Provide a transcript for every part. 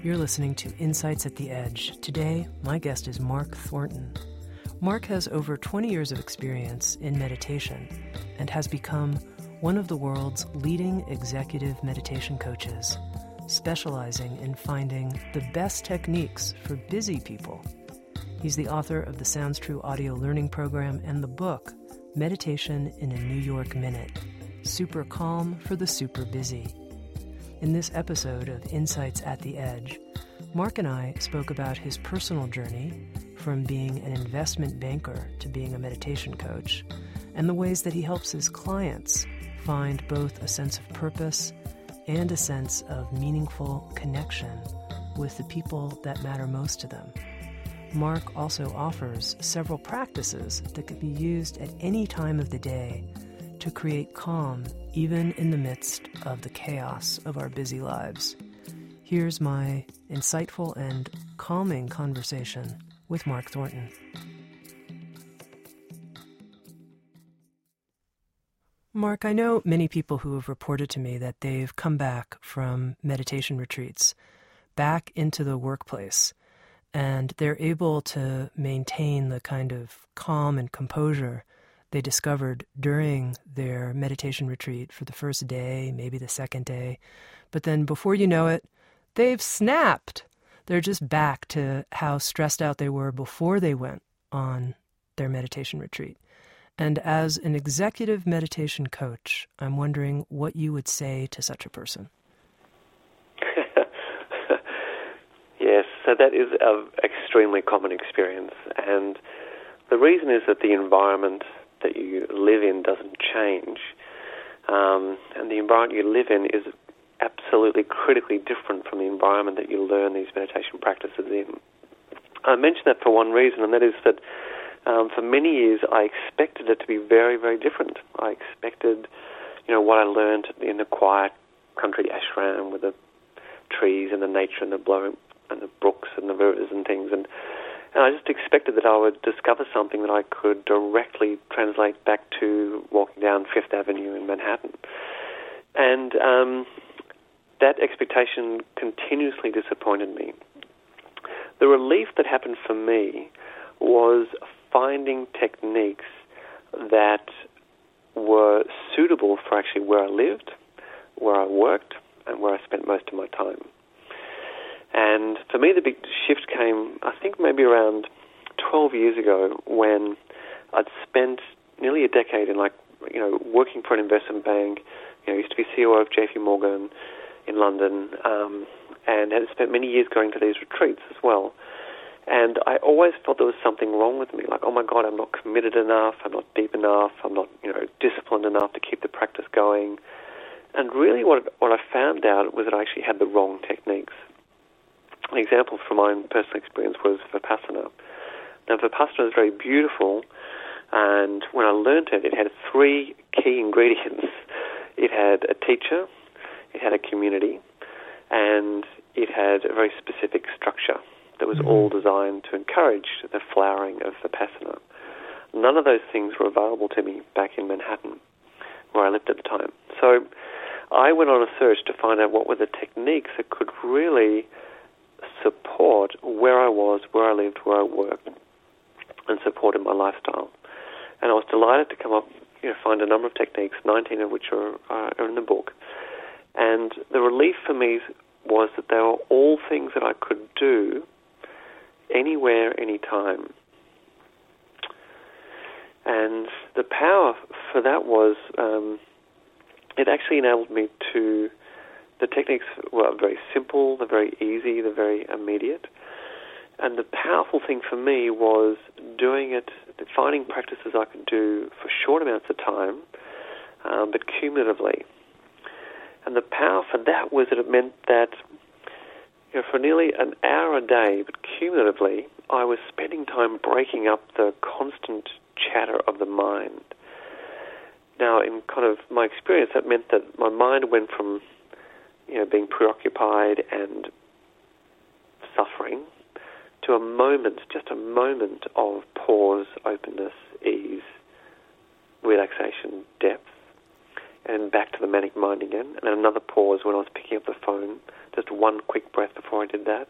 You're listening to Insights at the Edge. Today, my guest is Mark Thornton. Mark has over 20 years of experience in meditation and has become one of the world's leading executive meditation coaches, specializing in finding the best techniques for busy people. He's the author of the Sounds True audio learning program and the book, Meditation in a New York Minute Super Calm for the Super Busy. In this episode of Insights at the Edge, Mark and I spoke about his personal journey from being an investment banker to being a meditation coach, and the ways that he helps his clients find both a sense of purpose and a sense of meaningful connection with the people that matter most to them. Mark also offers several practices that can be used at any time of the day to create calm even in the midst of the chaos of our busy lives. Here's my insightful and calming conversation with Mark Thornton. Mark, I know many people who have reported to me that they've come back from meditation retreats back into the workplace and they're able to maintain the kind of calm and composure they discovered during their meditation retreat for the first day, maybe the second day. But then before you know it, they've snapped. They're just back to how stressed out they were before they went on their meditation retreat. And as an executive meditation coach, I'm wondering what you would say to such a person. yes, so that is an extremely common experience. And the reason is that the environment that you live in doesn't change. Um, and the environment you live in is absolutely critically different from the environment that you learn these meditation practices in. I mention that for one reason, and that is that um, for many years I expected it to be very, very different. I expected, you know, what I learned in the quiet country ashram with the trees and the nature and the blowing and the brooks and the rivers and things, and and I just expected that I would discover something that I could directly translate back to walking down Fifth Avenue in Manhattan. And um, that expectation continuously disappointed me. The relief that happened for me was finding techniques that were suitable for actually where I lived, where I worked, and where I spent most of my time. And for me, the big shift came, I think, maybe around 12 years ago when I'd spent nearly a decade in, like, you know, working for an investment bank. You know, I used to be CEO of JP Morgan in London um, and had spent many years going to these retreats as well. And I always felt there was something wrong with me. Like, oh my God, I'm not committed enough. I'm not deep enough. I'm not, you know, disciplined enough to keep the practice going. And really, what what I found out was that I actually had the wrong techniques an example from my own personal experience was Vipassana. Now, Vipassana is very beautiful, and when I learned it, it had three key ingredients. It had a teacher, it had a community, and it had a very specific structure that was mm-hmm. all designed to encourage the flowering of Vipassana. None of those things were available to me back in Manhattan, where I lived at the time. So I went on a search to find out what were the techniques that could really support where I was, where I lived, where I worked, and supported my lifestyle. And I was delighted to come up, you know, find a number of techniques, 19 of which are, uh, are in the book. And the relief for me was that they were all things that I could do anywhere, anytime. And the power for that was um, it actually enabled me to the techniques were very simple, they're very easy, they're very immediate. And the powerful thing for me was doing it, finding practices I could do for short amounts of time, um, but cumulatively. And the power for that was that it meant that you know, for nearly an hour a day, but cumulatively, I was spending time breaking up the constant chatter of the mind. Now, in kind of my experience, that meant that my mind went from, you know, being preoccupied and suffering to a moment, just a moment of pause, openness, ease, relaxation, depth, and back to the manic mind again. And then another pause when I was picking up the phone, just one quick breath before I did that.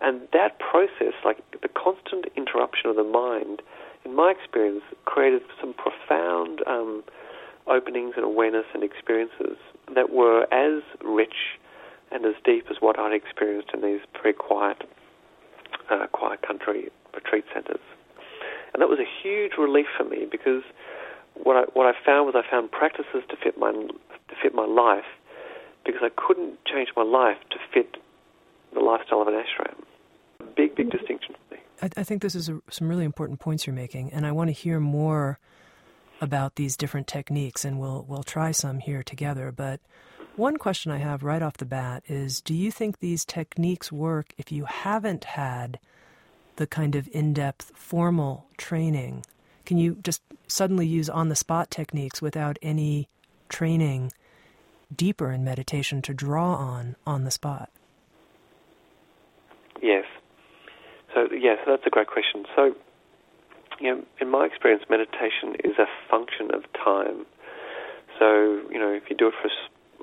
And that process, like the constant interruption of the mind, in my experience, created some profound um, openings and awareness and experiences that were as rich and as deep as what I'd experienced in these very quiet, uh, quiet country retreat centres. And that was a huge relief for me because what I what I found was I found practices to fit my to fit my life because I couldn't change my life to fit the lifestyle of an ashram. Big big distinction for me. I, I think this is a, some really important points you're making, and I want to hear more about these different techniques, and we'll we'll try some here together. But one question I have right off the bat is: Do you think these techniques work if you haven't had the kind of in-depth formal training? Can you just suddenly use on-the-spot techniques without any training deeper in meditation to draw on on the spot? Yes. So yes, that's a great question. So you know, in my experience, meditation is a function of time. So, you know, if you do it for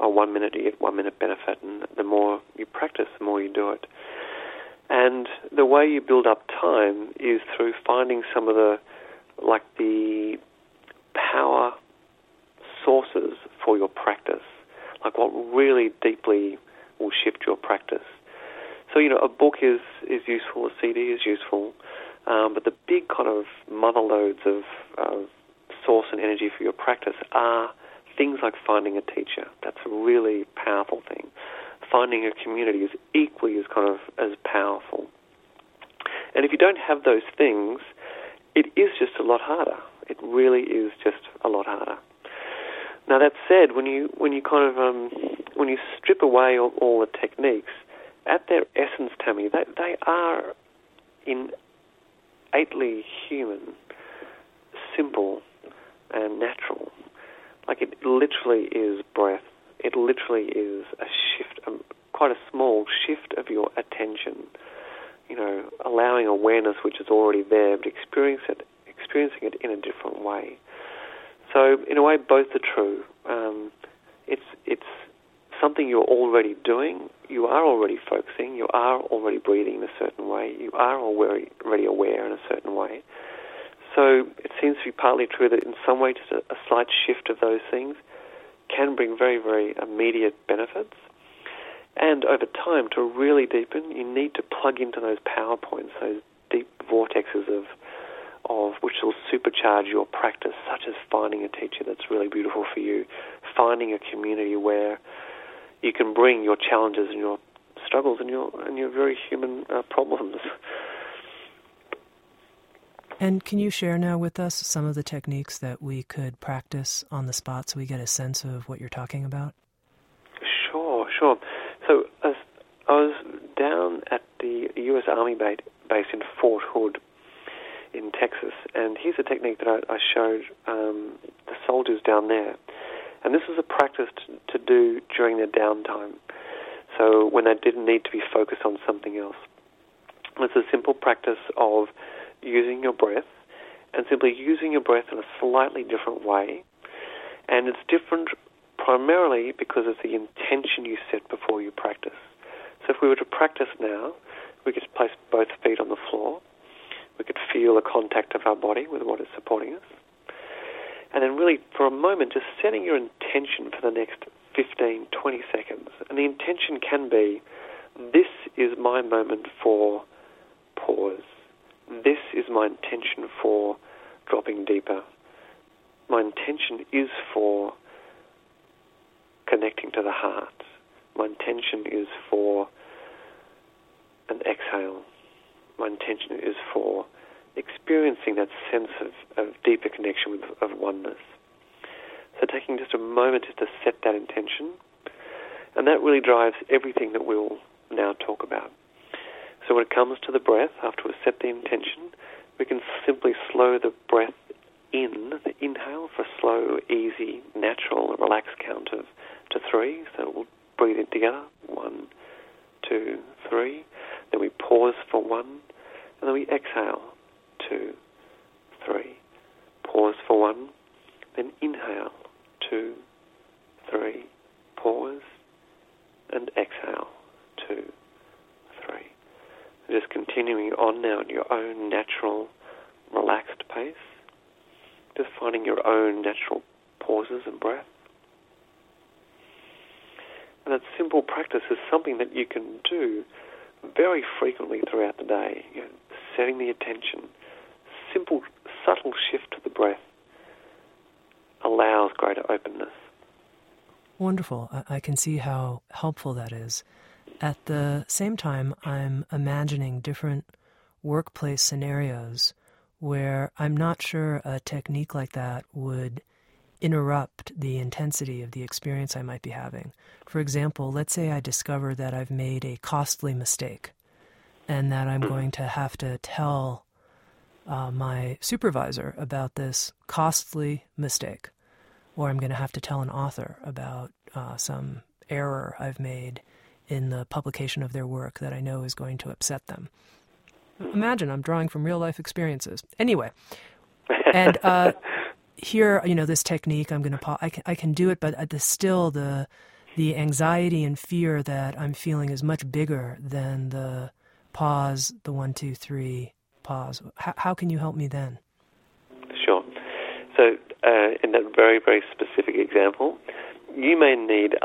a one minute, you get one minute benefit, and the more you practice, the more you do it. And the way you build up time is through finding some of the, like the power sources for your practice, like what really deeply will shift your practice. So, you know, a book is, is useful, a CD is useful, um, but the big kind of mother loads of uh, source and energy for your practice are things like finding a teacher. That's a really powerful thing. Finding a community is equally as kind of as powerful. And if you don't have those things, it is just a lot harder. It really is just a lot harder. Now that said, when you when you kind of um, when you strip away all, all the techniques, at their essence, Tami, they, they are in innately human, simple, and natural. Like it literally is breath. It literally is a shift, um, quite a small shift of your attention. You know, allowing awareness which is already there, but experiencing it, experiencing it in a different way. So, in a way, both are true. Um, it's it's something you're already doing, you are already focusing, you are already breathing in a certain way, you are already, aware in a certain way. So it seems to be partly true that in some way just a, a slight shift of those things can bring very, very immediate benefits. And over time, to really deepen, you need to plug into those power points, those deep vortexes of, of which will supercharge your practice, such as finding a teacher that's really beautiful for you, finding a community where you can bring your challenges and your struggles and your and your very human uh, problems. And can you share now with us some of the techniques that we could practice on the spot so we get a sense of what you're talking about? Sure, sure. So I was down at the U.S. Army base, base in Fort Hood in Texas, and here's a technique that I, I showed um, the soldiers down there. And this was a practice to, to do during their downtime, so when they didn't need to be focused on something else. It's a simple practice of using your breath and simply using your breath in a slightly different way. And it's different primarily because of the intention you set before you practice. So if we were to practice now, we could place both feet on the floor. We could feel the contact of our body with what is supporting us and then really for a moment just setting your intention for the next 15, 20 seconds. And the intention can be this is my moment for pause. This is my intention for dropping deeper. My intention is for connecting to the heart. My intention is for an exhale. My intention is for experiencing that sense of, of deeper connection with, of oneness. So taking just a moment just to set that intention, and that really drives everything that we'll now talk about. So when it comes to the breath, after we've set the intention, we can simply slow the breath in, the inhale for a slow, easy, natural, relaxed count of to three. So we'll breathe in together. One, two, three. Then we pause for one, and then we exhale. Two, three. Pause for one, then inhale. Two, three. Pause, and exhale. Two, three. just continuing on now in your own natural, relaxed pace. Just finding own natural pauses and breath. And that simple practice is something that you can do very frequently throughout the day. You know, setting the attention, simple, subtle shift to the breath allows greater openness. Wonderful. I can see how helpful that is. At the same time, I'm imagining different workplace scenarios where I'm not sure a technique like that would interrupt the intensity of the experience I might be having. For example, let's say I discover that I've made a costly mistake and that I'm going to have to tell uh, my supervisor about this costly mistake, or I'm going to have to tell an author about uh, some error I've made in the publication of their work that I know is going to upset them. Imagine I'm drawing from real life experiences. Anyway, and uh, here, you know, this technique, I'm going to pause. I can, I can do it, but the, still the the anxiety and fear that I'm feeling is much bigger than the pause, the one, two, three, pause. How, how can you help me then? Sure. So, uh, in that very, very specific example, you may need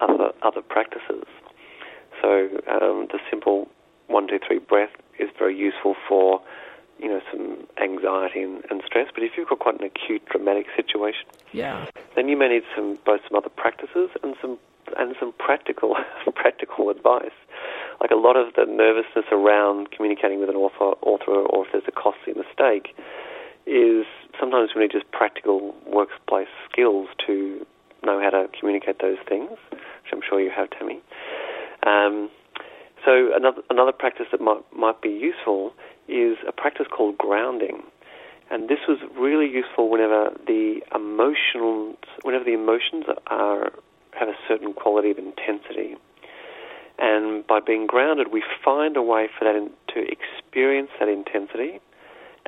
other other practices. So, um, the simple one, two, three breath is very useful for you know, some anxiety and, and, stress. But if you've got quite an acute, dramatic situation, yeah, then you may need some both some other practices and some and some practical practical advice. Like a lot of the nervousness around communicating with an author, author or if there's a costly mistake, is sometimes we need just practical workplace skills to know how to communicate those things, which I'm sure you have, Tami. Um, so another another practice that might might be useful is a practice called grounding. And this was really useful whenever the emotions, whenever the emotions are have a certain quality of intensity. And by being grounded, we find a way for that in, to experience that intensity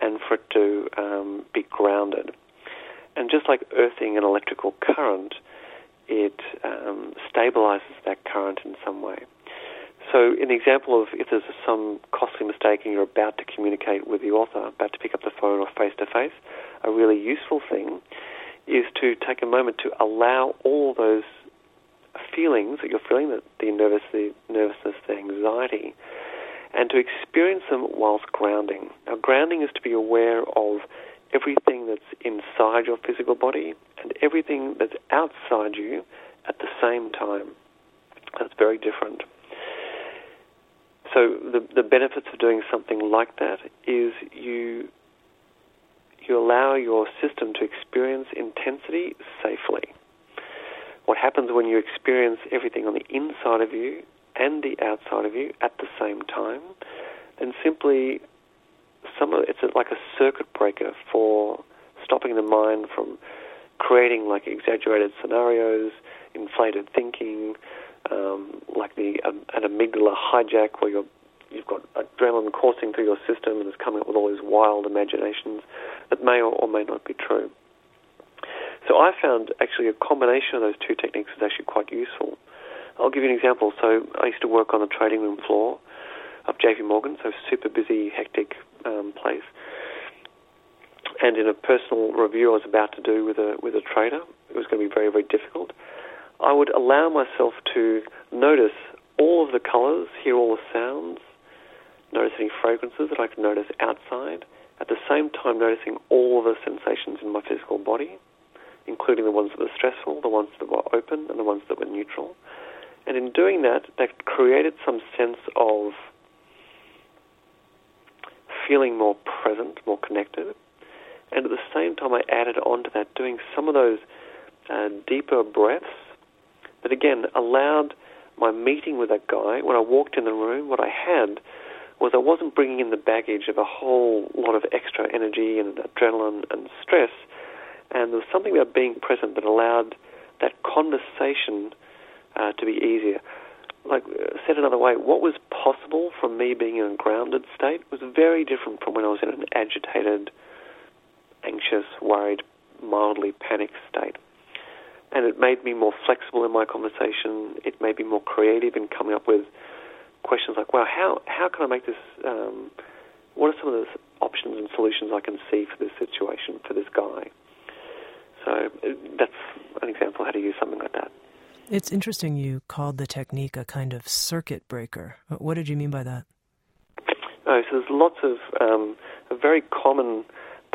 and for it to um, be grounded. And just like earthing an electrical current, it um, stabilizes that current in some way. So, in the example of if there's some costly mistake and you're about to communicate with the author, about to pick up the phone or face to face, a really useful thing is to take a moment to allow all those feelings that you're feeling, the, the, the nervousness, the anxiety, and to experience them whilst grounding. Now, grounding is to be aware of everything that's inside your physical body and everything that's outside you at the same time. That's very different. So the the benefits of doing something like that is you you allow your system to experience intensity safely. What happens when you experience everything on the inside of you and the outside of you at the same time? Then simply some of, it's like a circuit breaker for stopping the mind from creating like exaggerated scenarios, inflated thinking, um, like the um, an amygdala hijack, where you're you've got adrenaline coursing through your system and it's coming up with all these wild imaginations that may or, or may not be true. So I found actually a combination of those two techniques is actually quite useful. I'll give you an example. So I used to work on the trading room floor of JP Morgan, so super busy, hectic um, place. And in a personal review I was about to do with a with a trader, it was going to be very very difficult. I would allow myself to notice all of the colours, hear all the sounds, notice any fragrances that I could notice outside, at the same time noticing all of the sensations in my physical body, including the ones that were stressful, the ones that were open, and the ones that were neutral. And in doing that, that created some sense of feeling more present, more connected. And at the same time, I added on to that doing some of those uh, deeper breaths that again allowed my meeting with that guy, when I walked in the room, what I had was I wasn't bringing in the baggage of a whole lot of extra energy and adrenaline and stress. And there was something about being present that allowed that conversation uh, to be easier. Like, uh, said another way, what was possible from me being in a grounded state was very different from when I was in an agitated, anxious, worried, mildly panicked state. And it made me more flexible in my conversation. It made me more creative in coming up with questions like, well, how, how can I make this, um, what are some of the options and solutions I can see for this situation, for this guy? So that's an example of how to use something like that. It's interesting you called the technique a kind of circuit breaker. What did you mean by that? Oh, so there's lots of, um, a very common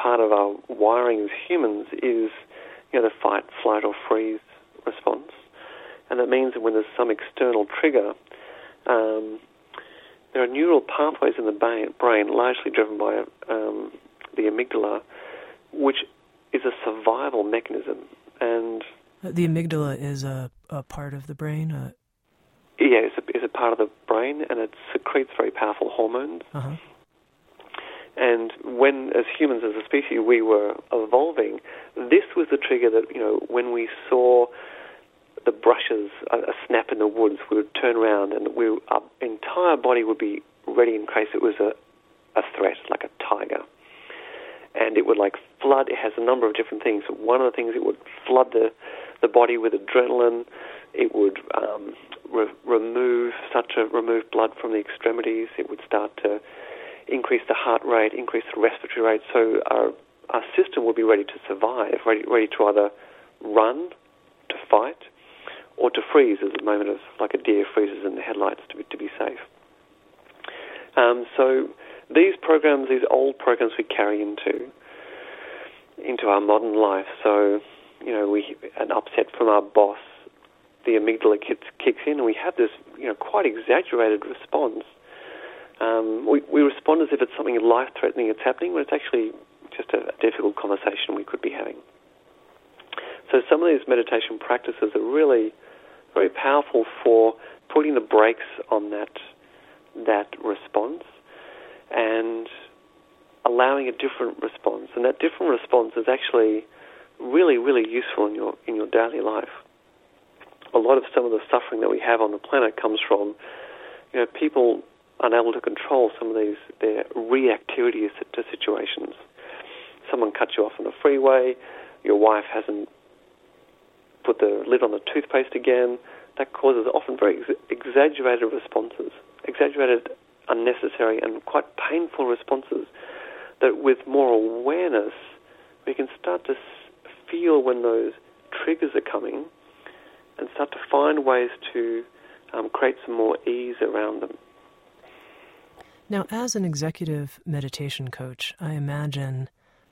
part of our wiring as humans is, you know, the fight, flight, or freeze response. And that means that when there's some external trigger, um, there are neural pathways in the brain, largely driven by um, the amygdala, which is a survival mechanism. And the amygdala is a, a part of the brain. Uh... Yeah, it's a, it's a part of the brain, and it secretes very powerful hormones. Uh-huh. And when, as humans, as a species, we were evolving, this was the trigger that you know when we saw the brushes, a, a snap in the woods, we would turn around and we, our entire body would be ready in case it was a, a threat, like a tiger. And it would like flood. It has a number of different things. One of the things it would flood the the body with adrenaline. It would um, re- remove, start to remove blood from the extremities. It would start to increase the heart rate, increase the respiratory rate. So our our system would be ready to survive, ready, ready to either run, to fight, or to freeze at the moment of like a deer freezes in the headlights to be to be safe. Um, so these programs, these old programs, we carry into into our modern life. So you know, we an upset from our boss, the amygdala kicks, kicks in, and we have this you know quite exaggerated response. Um, we, we respond as if it's something life-threatening that's happening, when it's actually just a, a difficult conversation we could be having. So some of these meditation practices are really very powerful for putting the brakes on that that response and allowing a different response. And that different response is actually really, really useful in your in your daily life. A lot of some of the suffering that we have on the planet comes from, you know, people unable to control some of these their reactivity to situations. Someone cuts you off on the freeway, your wife hasn't put the lid on the toothpaste again, that causes often very ex- exaggerated responses, exaggerated, unnecessary, and quite painful responses that with more awareness, we can start to feel when those triggers are coming and start to find ways to um, create some more ease around them. Now, as an executive meditation coach, I imagine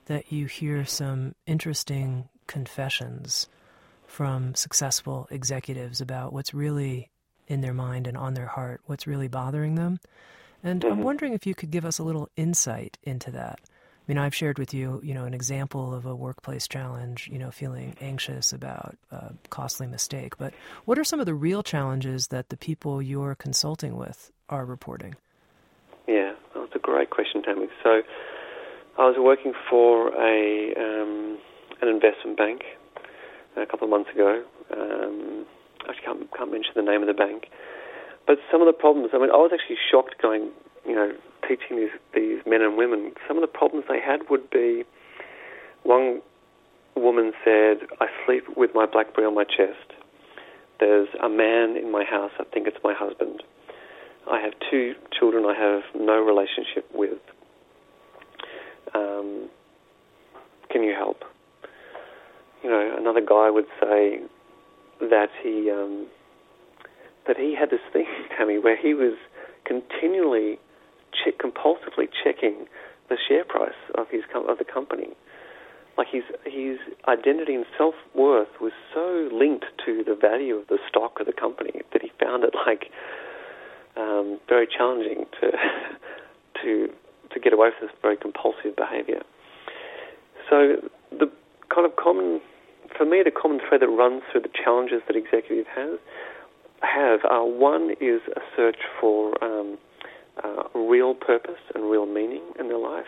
that you hear some interesting confessions from successful executives about what's really in their mind and on their heart, what's really bothering them. And mm-hmm. I'm wondering if you could give us a little insight into that. I mean, I've shared with you, you know, an example of a workplace challenge, you know, feeling anxious about a costly mistake. But what are some of the real challenges that the people you're consulting with are reporting? Yeah, that's a great question, Tami. So I was working for a um, an investment bank a couple of months ago. Um, I can't, can't mention the name of the bank. But some of the problems, I mean, I was actually shocked going, you know, teaching these, these men and women. Some of the problems they had would be one woman said, I sleep with my Blackberry on my chest. There's a man in my house, I think it's my husband. I have two children I have no relationship with. Um, can you help? you know, another guy would say that he um, that he had this thing, Tami, where he was continually compulsively checking the share price of his of the company. Like his his identity and self worth was so linked to the value of the stock of the company that he found it like um, very challenging to to to get away from this very compulsive behaviour. So the kind of common, for me, the common thread that runs through the challenges that executive has have. are one is a search for um, uh, real purpose and real meaning in their life.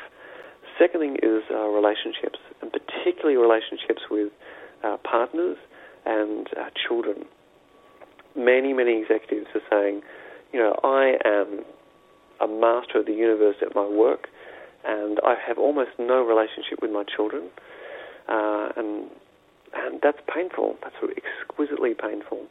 Second thing is uh, relationships, and particularly relationships with uh, partners and uh, children. Many, many executives are saying, you know, I am a master of the universe at my work, and I have almost no relationship with my children, uh, and and that's painful. That's exquisitely painful.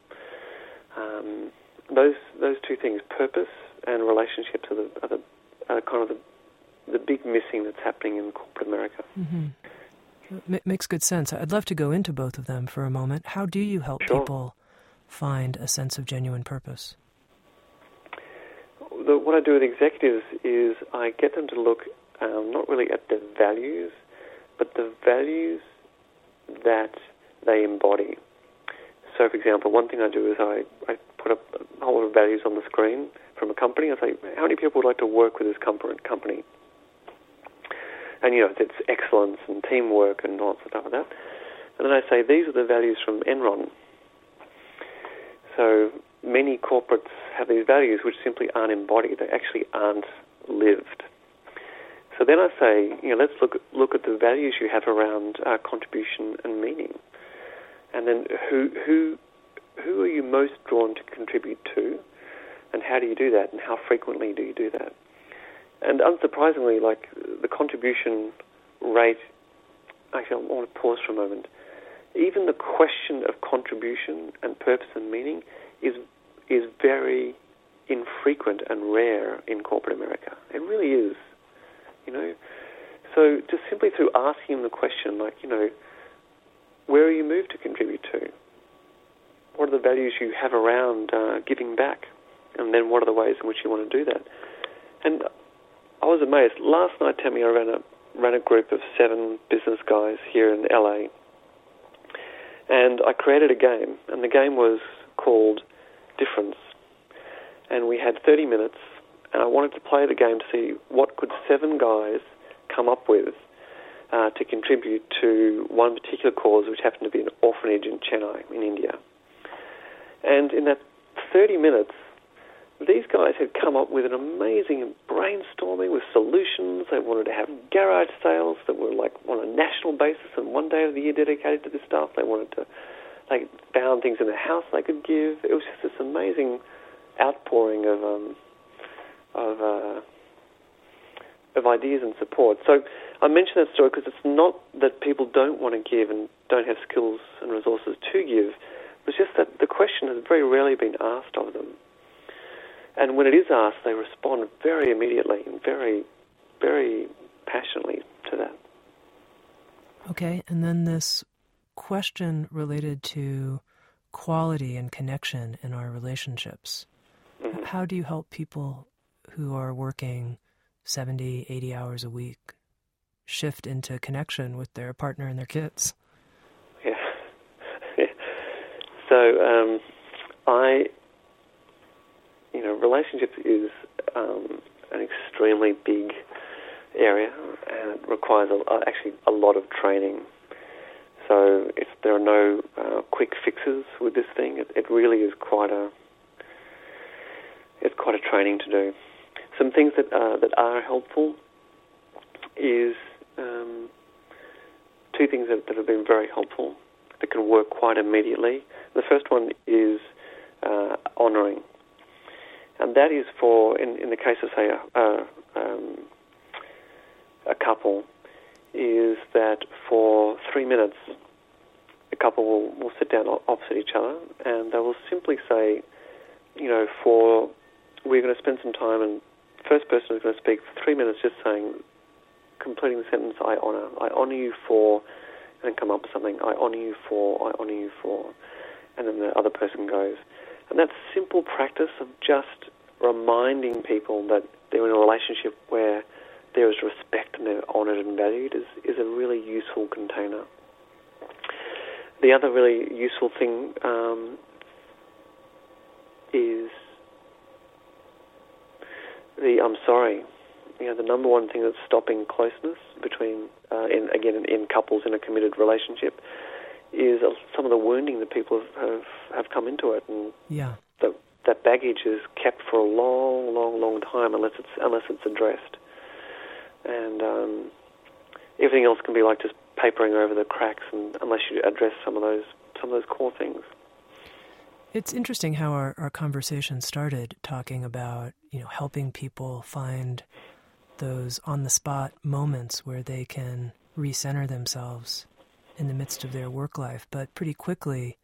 Um, those those two things, purpose and relationships, are, the, are, the, are kind of the, the big missing that's happening in corporate America. Mm-hmm. M- makes good sense. I'd love to go into both of them for a moment. How do you help sure. people find a sense of genuine purpose? The, what I do with executives is I get them to look um, not really at the values, but the values that they embody. So, for example, one thing I do is I, I put up a whole lot of values on the screen from a company. I say, how many people would like to work with this company? And, you know, it's excellence and teamwork and all that stuff like that. And then I say, these are the values from Enron. So many corporates have these values which simply aren't embodied. They actually aren't lived. So then I say, you know, let's look look at the values you have around uh, contribution and meaning, and then who who who are you most drawn to contribute to, and how do you do that, and how frequently do you do that? And unsurprisingly, like the contribution rate, actually, I want to pause for a moment. Even the question of contribution and purpose and meaning is is very infrequent and rare in corporate America. It really is. You know, so just simply through asking the question, like, you know, where are you moved to contribute to? What are the values you have around uh, giving back? And then what are the ways in which you want to do that? And I was amazed. Last night, Tami, I ran a ran a group of seven business guys here in LA, and I created a game, and the game was called Difference, and we had 30 minutes and I wanted to play the game to see what could seven guys come up with uh, to contribute to one particular cause, which happened to be an orphanage in Chennai, in India. And in that 30 minutes, these guys had come up with an amazing brainstorming with solutions. They wanted to have garage sales that were like on a national basis and one day of the year dedicated to this stuff. They wanted to, they found things in the house they could give. It was just this amazing outpouring of um, of uh, of ideas and support. So I mention that story because it's not that people don't want to give and don't have skills and resources to give. It's just that the question has very rarely been asked of them. And when it is asked, they respond very immediately and very, very passionately to that. Okay, and then this question related to quality and connection in our relationships. Mm-hmm. How do you help people who are working 70, 80 hours a week shift into connection with their partner and their kids. Yeah. yeah. So um, I, you know, relationships is um, an extremely big area and it requires a, actually a lot of training. So if there are no uh, quick fixes with this thing, it, it really is quite a it's quite a training to do. Some things that are, that are helpful is um, two things that, that, have been very helpful that can work quite immediately. The first one is uh, honouring, and that is for in, in the case of say a, um, a couple, is that for three minutes a couple will, will sit down opposite each other and they will simply say, you know, for we're going to spend some time and first person is going to speak for three minutes just saying, completing the sentence, I honour. I honour you for, and come up with something, I honour you for, I honour you for. And then the other person goes. And that simple practice of just reminding people that they're in a relationship where there is respect and they're honoured and valued is, is a really useful container. The other really useful thing um, is the I'm sorry, you know, the number one thing that's stopping closeness between, uh, in, again, in, in, couples in a committed relationship, is some of the wounding that people have, have, have come into it, and yeah. the that baggage is kept for a long, long, long time unless it's unless it's addressed, and um, everything else can be like just papering over the cracks, and unless you address some of those some of those core things. It's interesting how our, our conversation started talking about, you know, helping people find those on the spot moments where they can recenter themselves in the midst of their work life. But pretty quickly,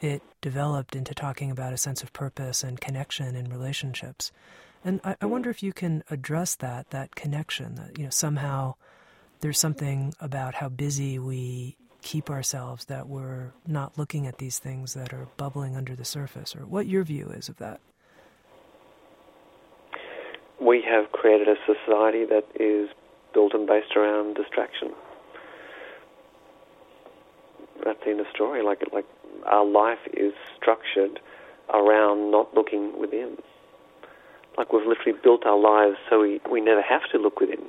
it developed into talking about a sense of purpose and connection in relationships. And I, I wonder if you can address that, that connection, that, you know, somehow there's something about how busy we keep ourselves that we're not looking at these things that are bubbling under the surface, or what your view is of that. We have created a society that is built and based around distraction. That's the end of story. Like, like our life is structured around not looking within. Like we've literally built our lives so we, we never have to look within.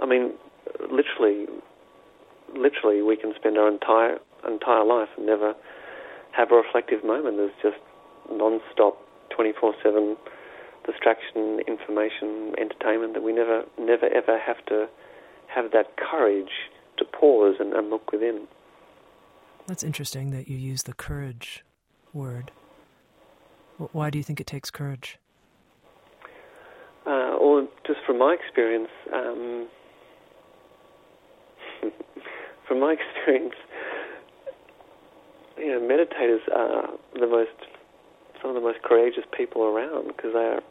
I mean, literally, literally we can spend our entire entire life and never have a reflective moment. There's just non-stop, 24/7 distraction, information, entertainment that we never, never, ever have to have that courage to pause and, and look within. That's interesting that you use the courage word. Why do you think it takes courage? Uh, or just from my experience, um, from my experience, you know, meditators are the most some of the most courageous people around because they are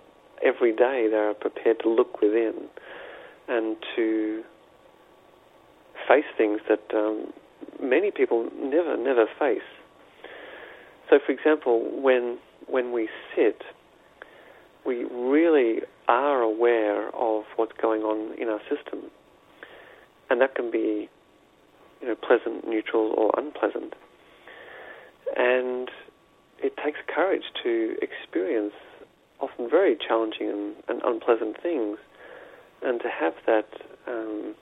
every day they are prepared to look within and to face things that um, many people never never face. So, for example, when when we sit, we really are aware of what's going on in our system, and that can be you know, pleasant, neutral, or unpleasant. And it takes courage to experience often very challenging and, and unpleasant things, and to have that, um,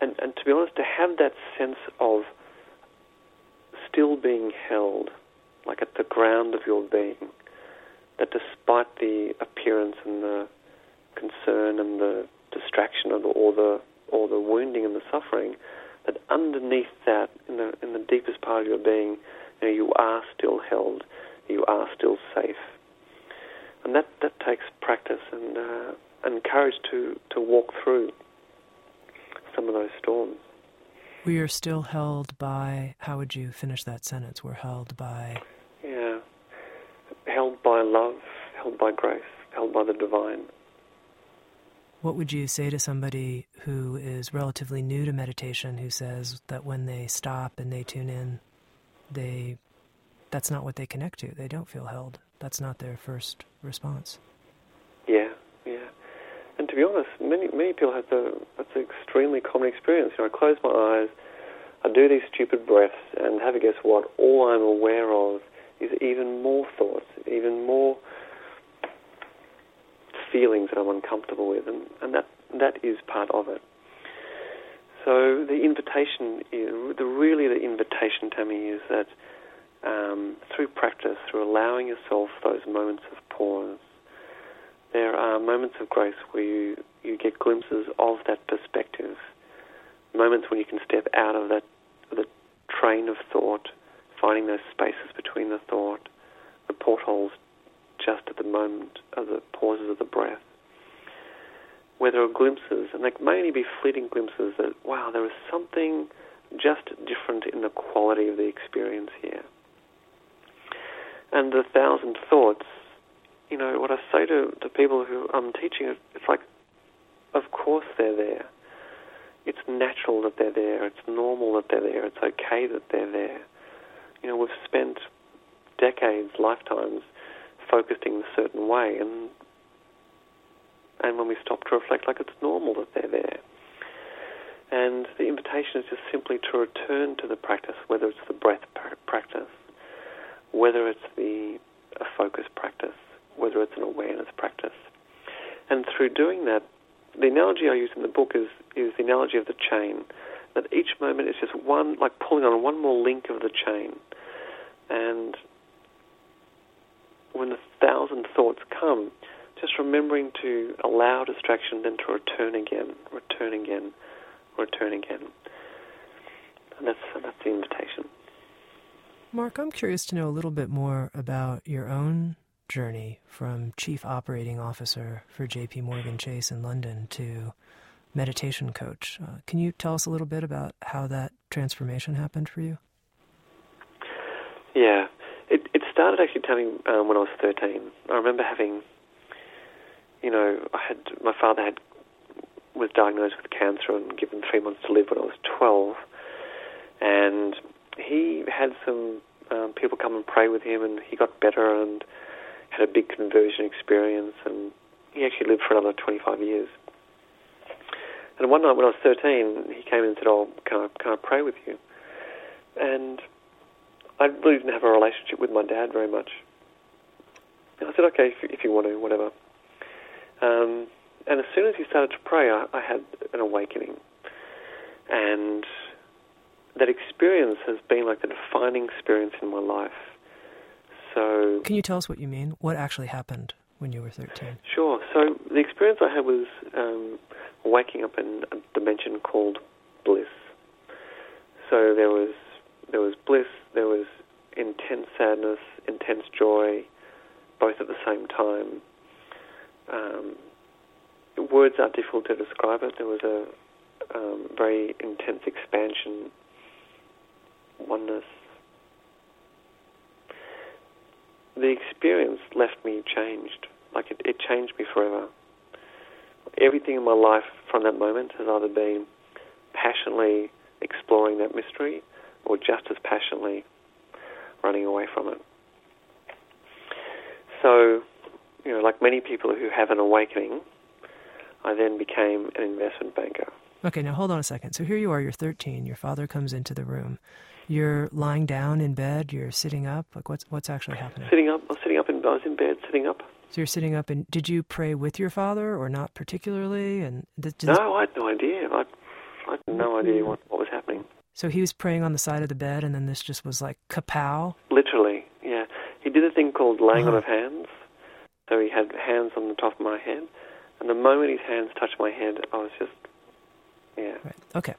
and, and to be honest, to have that sense of still being held, like at the ground of your being, that despite the appearance and the concern and the distraction the, or the or the wounding and the suffering, that underneath that, in the in the deepest part of your being, you, know, you are still held, you are still safe, and that that takes practice and uh, and courage to to walk through some of those storms. We are still held by. How would you finish that sentence? We're held by. Yeah, held by love, held by grace, held by the divine. What would you say to somebody who is relatively new to meditation who says that when they stop and they tune in, they that's not what they connect to. They don't feel held. That's not their first response. Yeah, yeah. And to be honest, many many people have the that's an extremely common experience. You know, I close my eyes, I do these stupid breaths, and have a guess what? All I'm aware of is even more thoughts, even more feelings that I'm uncomfortable with, and, and that that is part of it. So the invitation, the really the invitation, Tami, is that um, through practice, through allowing yourself those moments of pause, there are moments of grace where you, you get glimpses of that perspective, moments when you can step out of that the train of thought, finding those spaces between the thought, the portholes just at the moment of the pauses of the breath, where there are glimpses, and they may only be fleeting glimpses that, wow, there is something just different in the quality of the experience here. And the thousand thoughts, you know, what I say to, to people who I'm teaching, it's like, of course they're there. It's natural that they're there. It's normal that they're there. It's okay that they're there. You know, we've spent decades, lifetimes, focusing a certain way, and and when we stop to reflect, like it's normal that they're there. And the invitation is just simply to return to the practice, whether it's the breath practice, whether it's the a focus practice, whether it's an awareness practice. And through doing that, the analogy I use in the book is, is the analogy of the chain, that each moment is just one, like pulling on one more link of the chain. And when the thousand thoughts come, just remembering to allow distraction, then to return again, return again, return again. And that's, that's the invitation. Mark, I'm curious to know a little bit more about your own journey from chief operating officer for JP Morgan Chase in London to meditation coach. Uh, can you tell us a little bit about how that transformation happened for you? Yeah, it, it started actually telling um, when I was 13. I remember having, you know, I had my father had was diagnosed with cancer and given three months to live when I was 12, and he had some um, people come and pray with him, and he got better and had a big conversion experience, and he actually lived for another 25 years. And one night when I was 13, he came in and said, "Oh, can I can I pray with you?" And I really didn't have a relationship with my dad very much. And I said, "Okay, if, if you want to, whatever." Um, and as soon as he started to pray, I, I had an awakening, and that experience has been like the defining experience in my life. So, can you tell us what you mean? What actually happened when you were 13? Sure. So, the experience I had was um, waking up in a dimension called bliss. So there was there was bliss, there was intense sadness, intense joy, both at the same time. Um, words are difficult to describe it. There was a um, very intense expansion, oneness. The experience left me changed. Like it, it changed me forever. Everything in my life from that moment has either been passionately exploring that mystery or just as passionately running away from it. So, you know, like many people who have an awakening, I then became an investment banker. Okay, now hold on a second. So here you are, you're 13, your father comes into the room. You're lying down in bed, you're sitting up. Like what's what's actually happening? Sitting up. I was sitting up in I was in bed, sitting up. So you're sitting up, and did you pray with your father or not particularly? And th- no, I had no idea. I, I had no idea what, what was happening. So he was praying on the side of the bed, and then this just was like kapow. Literally, yeah. He did a thing called laying uh-huh. on of hands. So he had hands on the top of my head, and the moment his hands touched my head, I was just, yeah. Right. Okay.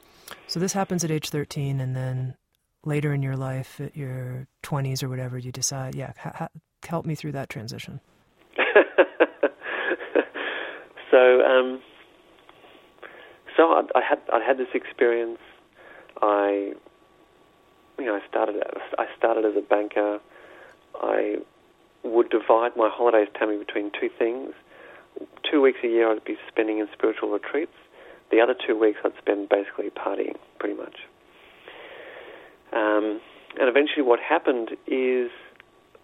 So this happens at age 13, and then later in your life, at your 20s or whatever, you decide, yeah, ha- ha- help me through that transition. so, um, so I, I had I had this experience. I, you know, I started I started as a banker. I would divide my holidays, Tami, between two things. Two weeks a year I'd be spending in spiritual retreats. The other two weeks I'd spend basically partying, pretty much. Um, and eventually, what happened is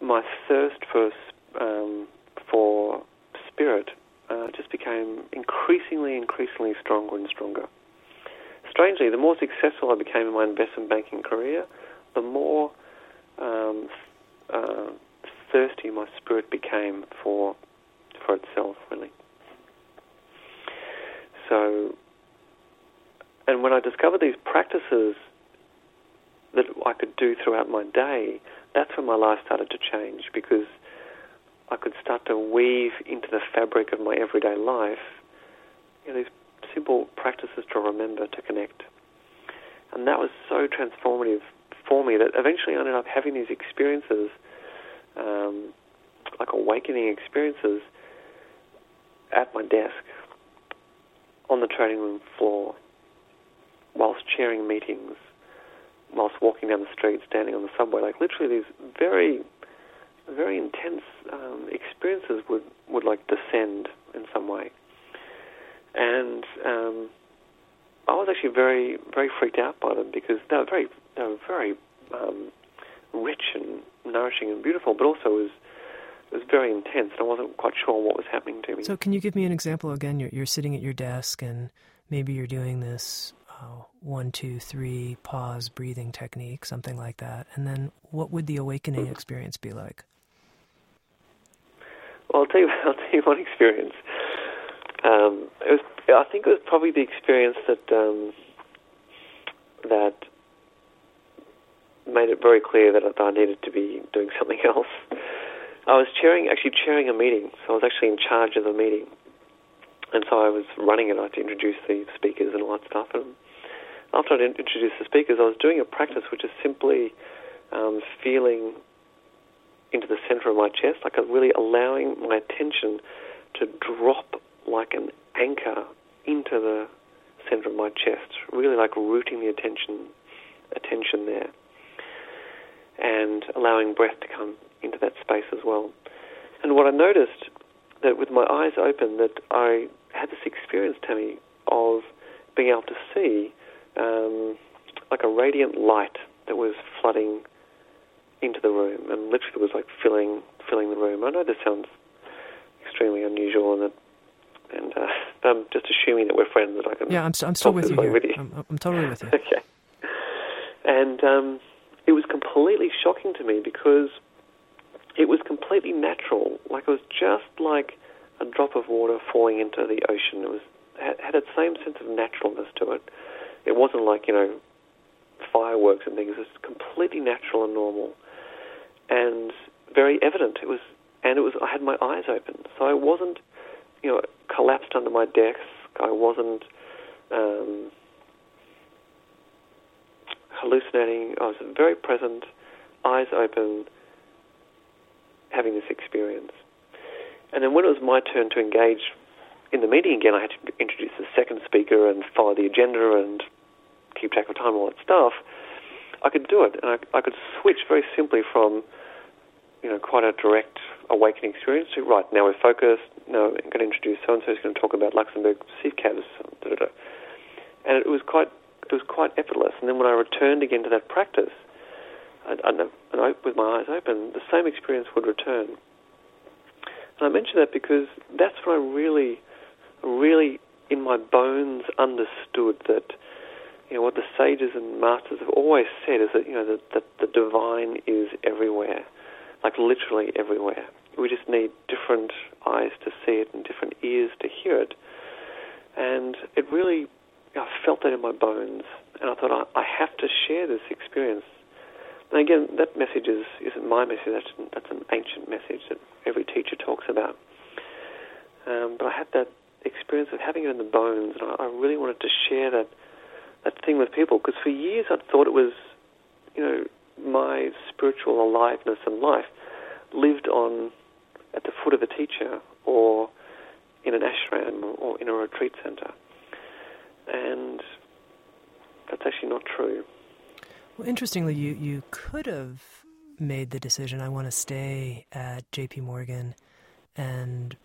my thirst for um, for spirit uh, just became increasingly, increasingly stronger and stronger. Strangely, the more successful I became in my investment banking career, the more um, uh, thirsty my spirit became for for itself, really. So, and when I discovered these practices that I could do throughout my day, that's when my life started to change because I could start to weave into the fabric of my everyday life you know, these simple practices to remember, to connect. And that was so transformative for me that eventually I ended up having these experiences, um, like awakening experiences, at my desk, on the trading room floor, whilst chairing meetings, whilst walking down the street, standing on the subway. Like literally these very very intense um, experiences would, would like descend in some way. And um, I was actually very very freaked out by them because they were very they were very um, rich and nourishing and beautiful, but also was was very intense, and I wasn't quite sure what was happening to me. So, can you give me an example again? You're, you're sitting at your desk, and maybe you're doing this uh, one, two, three, pause, breathing technique, something like that. And then, what would the awakening experience be like? Well, I'll tell you. I'll tell you one experience. Um, it was. I think it was probably the experience that um, that made it very clear that I needed to be doing something else. I was chairing, actually chairing a meeting. So I was actually in charge of the meeting. And so I was running it. I had to introduce the speakers and all that stuff. And after I'd introduced the speakers, I was doing a practice which is simply um, feeling into the center of my chest, like really allowing my attention to drop like an anchor into the center of my chest, really like rooting the attention attention there, and allowing breath to come into that space as well. And what I noticed that with my eyes open, that I had this experience, Tami, of being able to see um, like a radiant light that was flooding into the room, and literally was like filling filling the room. I know this sounds extremely unusual, and that, and uh, I'm just assuming that we're friends. That I can yeah, I'm, I'm still with you, with you. I'm, I'm, totally with you. okay, and um, it was completely shocking to me because it was completely natural. Like it was just like a drop of water falling into the ocean. It was had, had its same sense of naturalness to it. It wasn't like you know fireworks and things. It was completely natural and normal, and very evident. It was, and it was. I had my eyes open, so I wasn't, you know, collapsed under my desk. I wasn't um, hallucinating. I was very present, eyes open, having this experience. And then when it was my turn to engage in the meeting again, I had to introduce the second speaker and follow the agenda and keep track of time, and all that stuff. I could do it, and I, I could switch very simply from, you know, quite a direct awakening experience right now we're focused. Now I'm going to introduce so and so who's going to talk about Luxembourg da. and it was quite it was quite effortless. And then when I returned again to that practice, and, and with my eyes open, the same experience would return. And I mention that because that's when I really, really in my bones understood that, you know, what the sages and masters have always said is that, you know, that, that the divine is everywhere, like literally everywhere. We just need different eyes to see it and different ears to hear it. And it really, I felt that in my bones. And I thought, I, I have to share this experience and again, that message is, isn't my message, that's, that's an ancient message that every teacher talks about. Um, but I had that experience of having it in the bones, and I, I really wanted to share that, that thing with people, because for years I'd thought it was, you know, my spiritual aliveness and life lived on at the foot of a teacher or in an ashram or in a retreat center. And that's actually not true. Well, interestingly, you, you could have made the decision I want to stay at JP Morgan and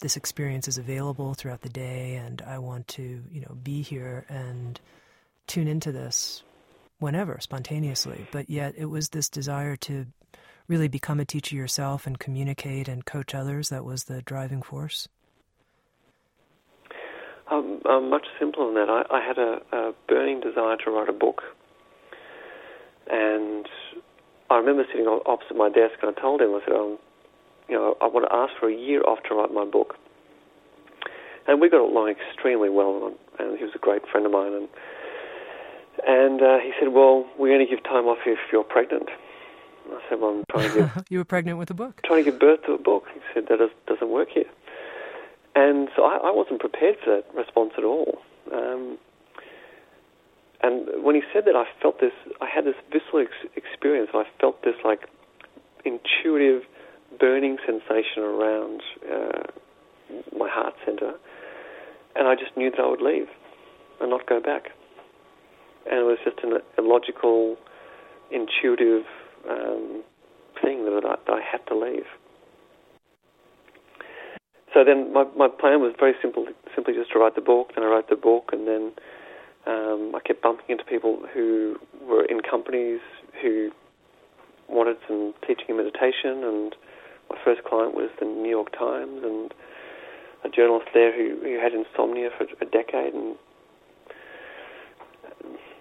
this experience is available throughout the day and I want to, you know, be here and tune into this whenever, spontaneously. But yet it was this desire to really become a teacher yourself and communicate and coach others that was the driving force? Um, um, much simpler than that. I, I had a, a burning desire to write a book and I remember sitting opposite my desk and I told him, I said, um, you know, I want to ask for a year off to write my book. And we got along extremely well, and he was a great friend of mine. And and uh, he said, well, we only give time off if you're pregnant. I said, well, I'm trying to give... you were pregnant with a book? Trying to give birth to a book. He said, that doesn't work here. And so I, I wasn't prepared for that response at all. Um, and when he said that, I felt this. I had this visceral ex- experience. I felt this like intuitive burning sensation around uh, my heart center, and I just knew that I would leave and not go back. And it was just an illogical, intuitive um, thing that I, that I had to leave. So then my, my plan was very simple, simply just to write the book. Then I wrote the book, and then um, I kept bumping into people who were in companies who wanted some teaching and meditation, and my first client was the New York Times, and a journalist there who, who had insomnia for a decade, and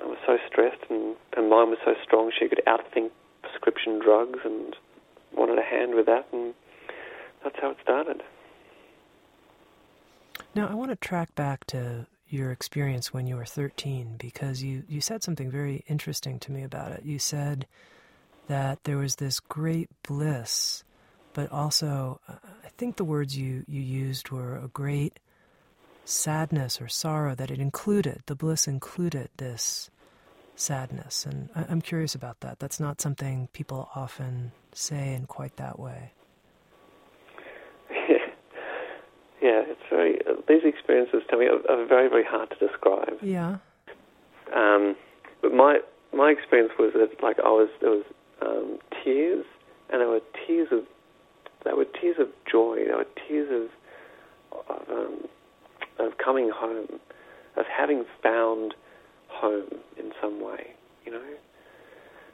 I was so stressed, and her mind was so strong she could outthink prescription drugs, and wanted a hand with that, and that's how it started. Now, I want to track back to your experience when you were 13 because you, you said something very interesting to me about it. You said that there was this great bliss but also uh, I think the words you, you used were a great sadness or sorrow that it included, the bliss included this sadness. And I, am curious about that. That's not something people often say in quite that way. Yeah, yeah it's very. Uh, these experiences to me are, are, very, very hard to describe. Yeah. Um, but my my experience was that like I was there was um, tears, and there were tears of there were tears of joy. There were tears of of, um, of coming home, of having found home in some way. You know,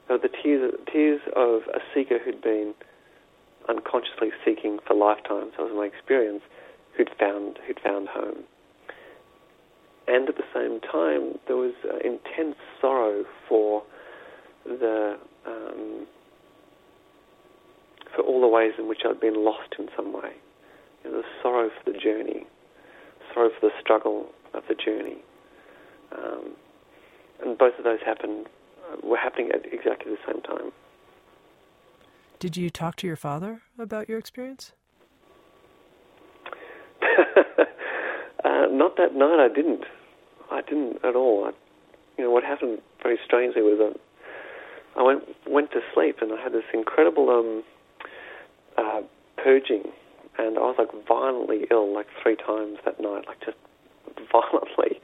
there were the tears tears of a seeker who'd been unconsciously seeking for lifetimes. That was my experience who'd found who'd found home. And at the same time, there was uh, intense sorrow for the um, for all the ways in which I'd been lost in some way. You know, the sorrow for the journey, sorrow for the struggle of the journey, and both of those happened uh, were happening at exactly the same time. Did you talk to your father about your experience? uh, not that night. I didn't. I didn't at all. I, you know what happened very strangely was uh, I went went to sleep and I had this incredible um, uh, purging, and I was like violently ill, like three times that night, like just violently,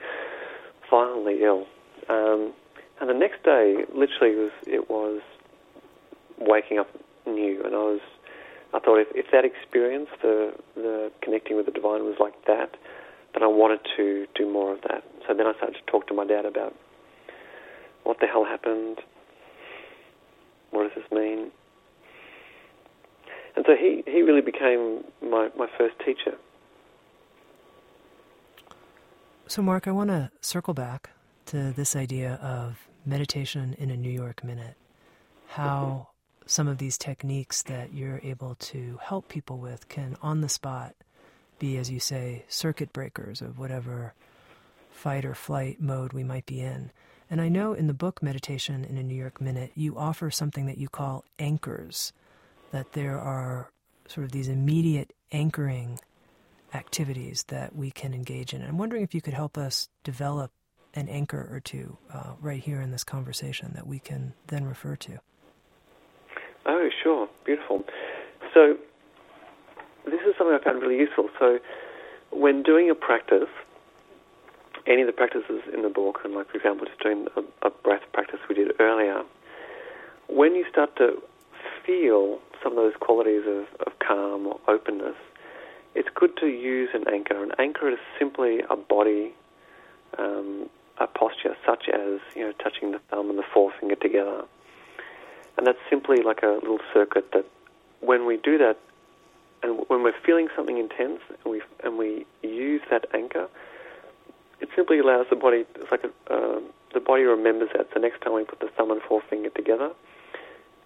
violently ill. Um, and the next day, literally, it was it was waking up new, and I was I thought if, if that experience, the, the connecting with the divine was like that, then I wanted to do more of that. So then I started to talk to my dad about what the hell happened, what does this mean? And so he, he really became my, my first teacher. So, Mark, I want to circle back to this idea of meditation in a New York minute. How some of these techniques that you're able to help people with can, on the spot, be, as you say, circuit breakers of whatever fight or flight mode we might be in. And I know in the book Meditation in a New York Minute, you offer something that you call anchors, that there are sort of these immediate anchoring activities that we can engage in. I'm wondering if you could help us develop an anchor or two uh, right here in this conversation that we can then refer to. Oh, sure. Beautiful. So, this is something I found really useful. So, when doing a practice, any of the practices in the book, and like, for example, just doing a, a breath practice we did earlier, when you start to feel some of those qualities of, of calm or openness, it's good to use an anchor. An anchor is simply a body, um, a posture, such as you know touching the thumb and the forefinger together, and that's simply like a little circuit that when we do that, and when we're feeling something intense, and we and we use that anchor, it simply allows the body. It's like a, uh, the body remembers that. So next time we put the thumb and forefinger together,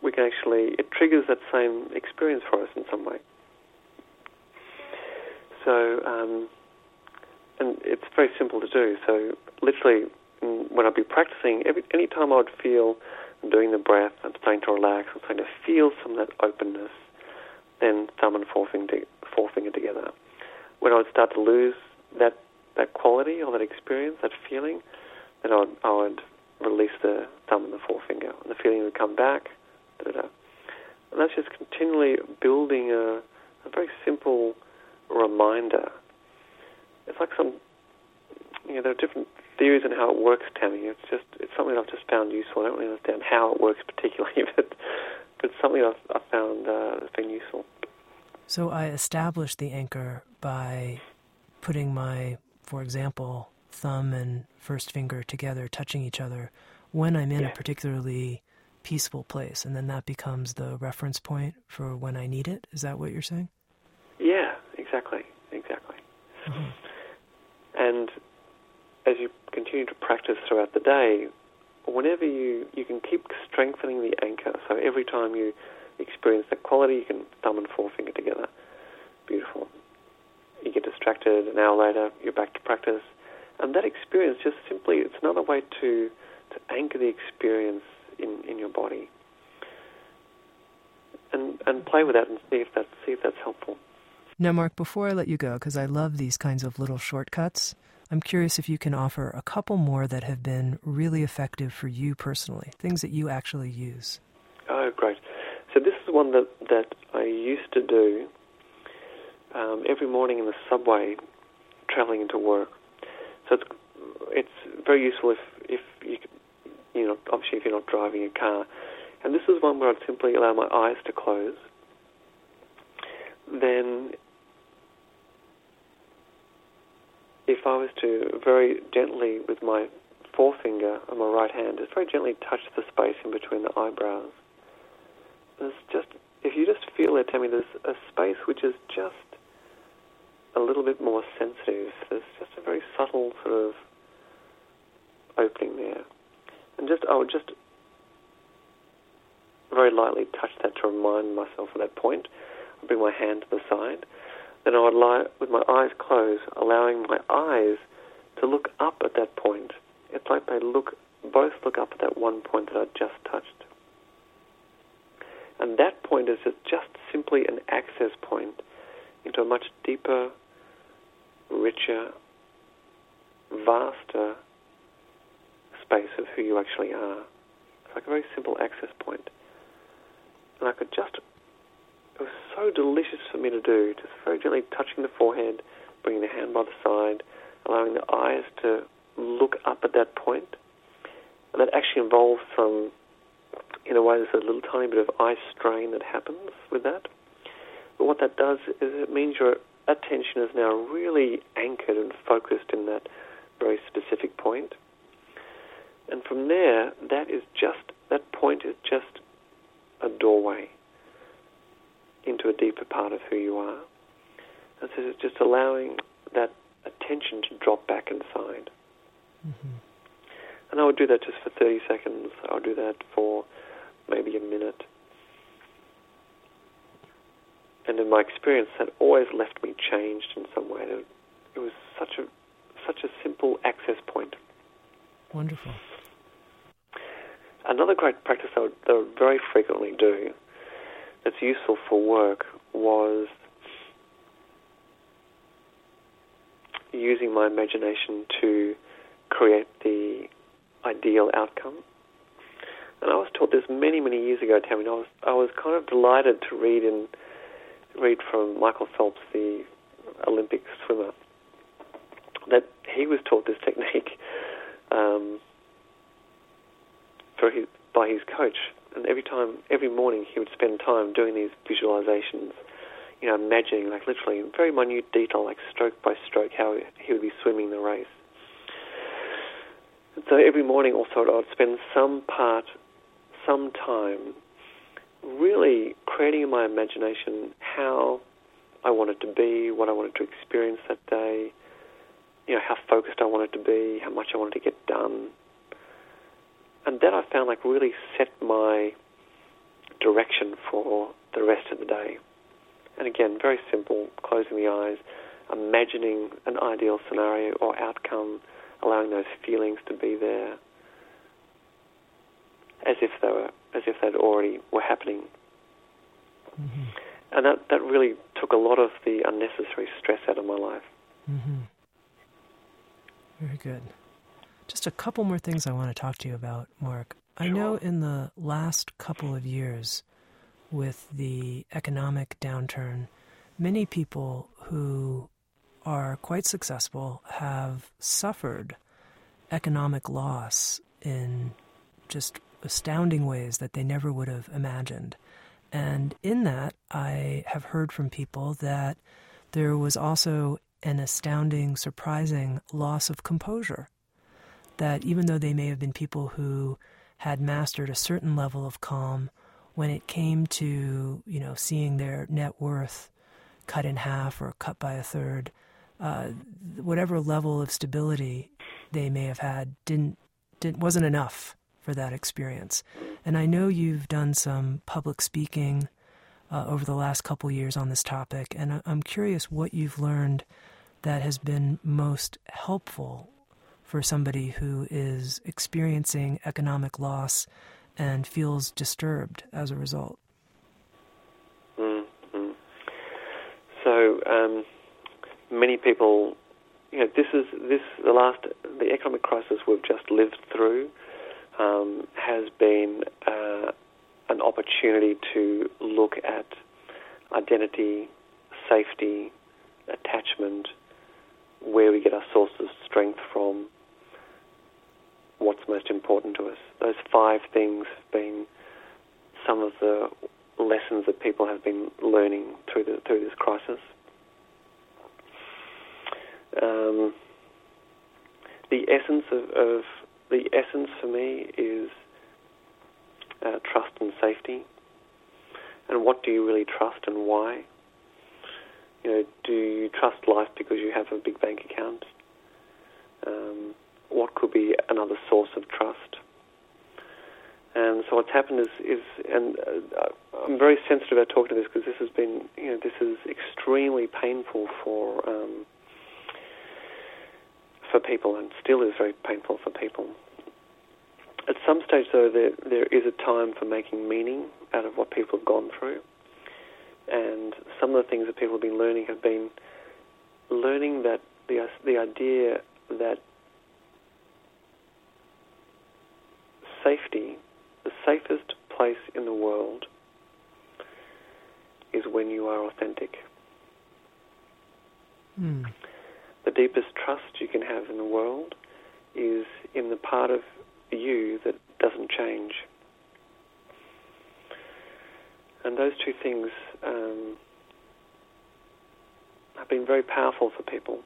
we can actually it triggers that same experience for us in some way. So, um, and it's very simple to do. So literally, mm, when I'd be practicing, every any time I would feel doing the breath, I'm starting to relax, I'm starting to feel some of that openness, then thumb and forefinger, forefinger together. When I would start to lose that, that quality or that experience, that feeling, then I would, I would release the thumb and the forefinger. And the feeling would come back. Da-da-da. And that's just continually building a, a very simple reminder. It's like some, you know, there are different theories on how it works, Tami. It's just it's something I've just found useful. I don't really understand how it works particularly, but but something I've, I've found uh, has been useful. So I established the anchor by putting my, for example, thumb and first finger together, touching each other, when I'm in yeah. a particularly peaceful place, and then that becomes the reference point for when I need it. Is that what you're saying? Yeah, exactly, exactly. Mm-hmm. And as you continue to practice throughout the day, whenever you, you can keep strengthening the anchor. So every time you experience that quality, you can thumb and forefinger together. Beautiful. You get distracted, an hour later, you're back to practice. And that experience just simply, it's another way to, to anchor the experience in, in your body. and and play with that and see if that see if that's helpful. Now, Mark, before I let you go, because I love these kinds of little shortcuts, I'm curious if you can offer a couple more that have been really effective for you personally, things that you actually use. Oh, great. So this is one that, that I used to do um, every morning in the subway traveling into work. So it's, it's very useful if, if you, you know, obviously if you're not driving a car. And this is one where I'd simply allow my eyes to close. Then if I was to very gently, with my forefinger on my right hand, just very gently touch the space in between the eyebrows, there's just, if you just feel it, Tami, there's a space which is just a little bit more sensitive. There's just a very subtle sort of opening there. And just, I would just very lightly touch that to remind myself of that point. I bring my hand to the side then I would lie with my eyes closed, allowing my eyes to look up at that point. It's like they look, both look up at that one point that I just touched. And that point is just simply an access point into a much deeper, richer, vaster space of who you actually are. It's like a very simple access point. And I could just it was so delicious for me to do, just very gently touching the forehead, bringing the hand by the side, allowing the eyes to look up at that point. And that actually involves some, in a way, there's a little tiny bit of eye strain that happens with that. But what that does is it means your attention is now really anchored and focused in that very specific point. And from there, that is just, that point is just a doorway into a deeper part of who you are. And so it's just allowing that attention to drop back inside. Mm-hmm. And I would do that just for 30 seconds. I would do that for maybe a minute. And in my experience, that always left me changed in some way. It was such a such a simple access point. Wonderful. Another great practice I would, I would very frequently do that's useful for work was using my imagination to create the ideal outcome. And I was taught this many, many years ago, Tami. I was I was kind of delighted to read in read from Michael Phelps, the Olympic swimmer, that he was taught this technique um, for his, by his coach and every time, every morning, he would spend time doing these visualizations, you know, imagining, like literally in very minute detail, like stroke by stroke, how he would be swimming the race. So every morning, also, I would spend some part, some time, really creating in my imagination how I wanted to be, what I wanted to experience that day, you know, how focused I wanted to be, how much I wanted to get done, and that I found like really set my direction for the rest of the day. And again, very simple, closing the eyes, imagining an ideal scenario or outcome, allowing those feelings to be there as if they were as if they'd already were happening. Mm-hmm. And that, that really took a lot of the unnecessary stress out of my life. Mm-hmm. Very good. Just a couple more things I want to talk to you about, Mark. I know in the last couple of years, with the economic downturn, many people who are quite successful have suffered economic loss in just astounding ways that they never would have imagined. And in that, I have heard from people that there was also an astounding, surprising loss of composure that even though they may have been people who had mastered a certain level of calm, when it came to you know seeing their net worth cut in half or cut by a third, uh, whatever level of stability they may have had didn't, didn't wasn't enough for that experience. And I know you've done some public speaking uh, over the last couple years on this topic, and I'm curious what you've learned that has been most helpful for somebody who is experiencing economic loss and feels disturbed as a result? So um, many people, you know, this is this the last the economic crisis we've just lived through um, has been uh, an opportunity to look at identity, safety, attachment, where we get our sources of strength from, what's most important to us. Those five things have been some of the lessons that people have been learning through the, through this crisis. Um, the essence of, of, the essence for me is uh, trust and safety. And what do you really trust and why? You know, do you trust life because you have a big bank account? Um, what could be another source of trust? And so what's happened is, is and uh, I'm very sensitive about talking to this because this has been, you know, this is extremely painful for um, for people, and still is very painful for people. At some stage, though, there there is a time for making meaning out of what people have gone through, and some of the things that people have been learning have been learning that the the idea that safety the safest place in the world is when you are authentic. Mm. The deepest trust you can have in the world is in the part of you that doesn't change. And those two things um, have been very powerful for people.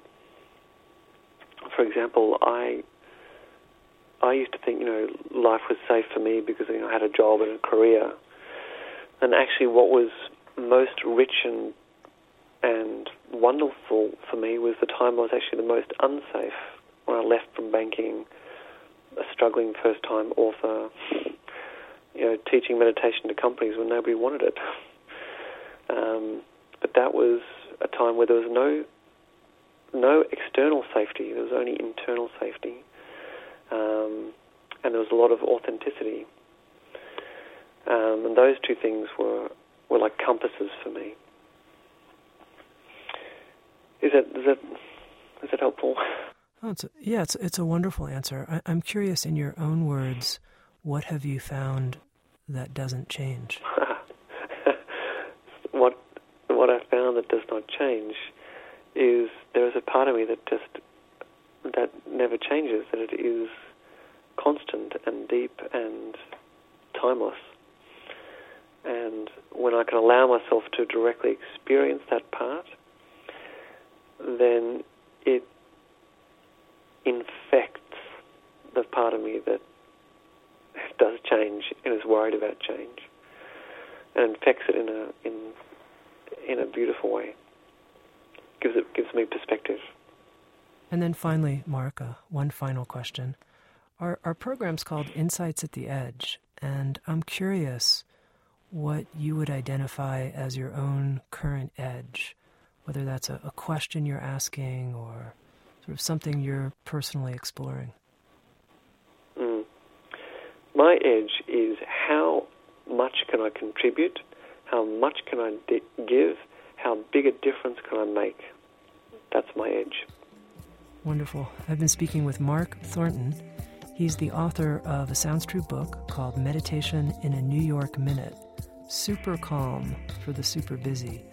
For example, I I used to think, you know, life was safe for me because you know, I had a job and a career. And actually, what was most rich and and wonderful for me was the time I was actually the most unsafe when I left from banking, a struggling first-time author, you know, teaching meditation to companies when nobody wanted it. Um, but that was a time where there was no no external safety. There was only internal safety um, and there was a lot of authenticity. Um, and those two things were were like compasses for me. Is that is that is that helpful? Oh, it's a, yeah, it's it's a wonderful answer. I, I'm curious, in your own words, what have you found that doesn't change? what what I found that does not change is there is a part of me that just that never changes, that it is constant and deep and timeless. And when I can allow myself to directly experience that part, then it infects the part of me that does change and is worried about change, and infects it in a in in a beautiful way. gives it gives me perspective. And then finally, Marka, one final question. Our, our program's called Insights at the Edge, and I'm curious what you would identify as your own current edge, whether that's a, a question you're asking or sort of something you're personally exploring. Mm. My edge is how much can I contribute, how much can I di- give, how big a difference can I make. That's my edge. Wonderful. I've been speaking with Mark Thornton. He's the author of a Sounds True book called Meditation in a New York Minute. Super calm for the super busy.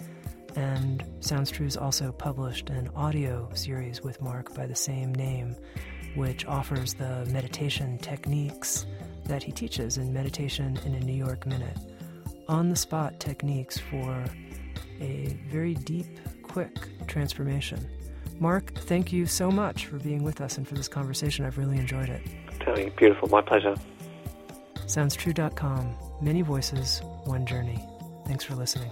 And Sounds True's also published an audio series with Mark by the same name, which offers the meditation techniques that he teaches in Meditation in a New York Minute. On the spot techniques for a very deep, quick transformation. Mark, thank you so much for being with us and for this conversation. I've really enjoyed it. Tony, beautiful. My pleasure. SoundsTrue.com. Many voices, one journey. Thanks for listening.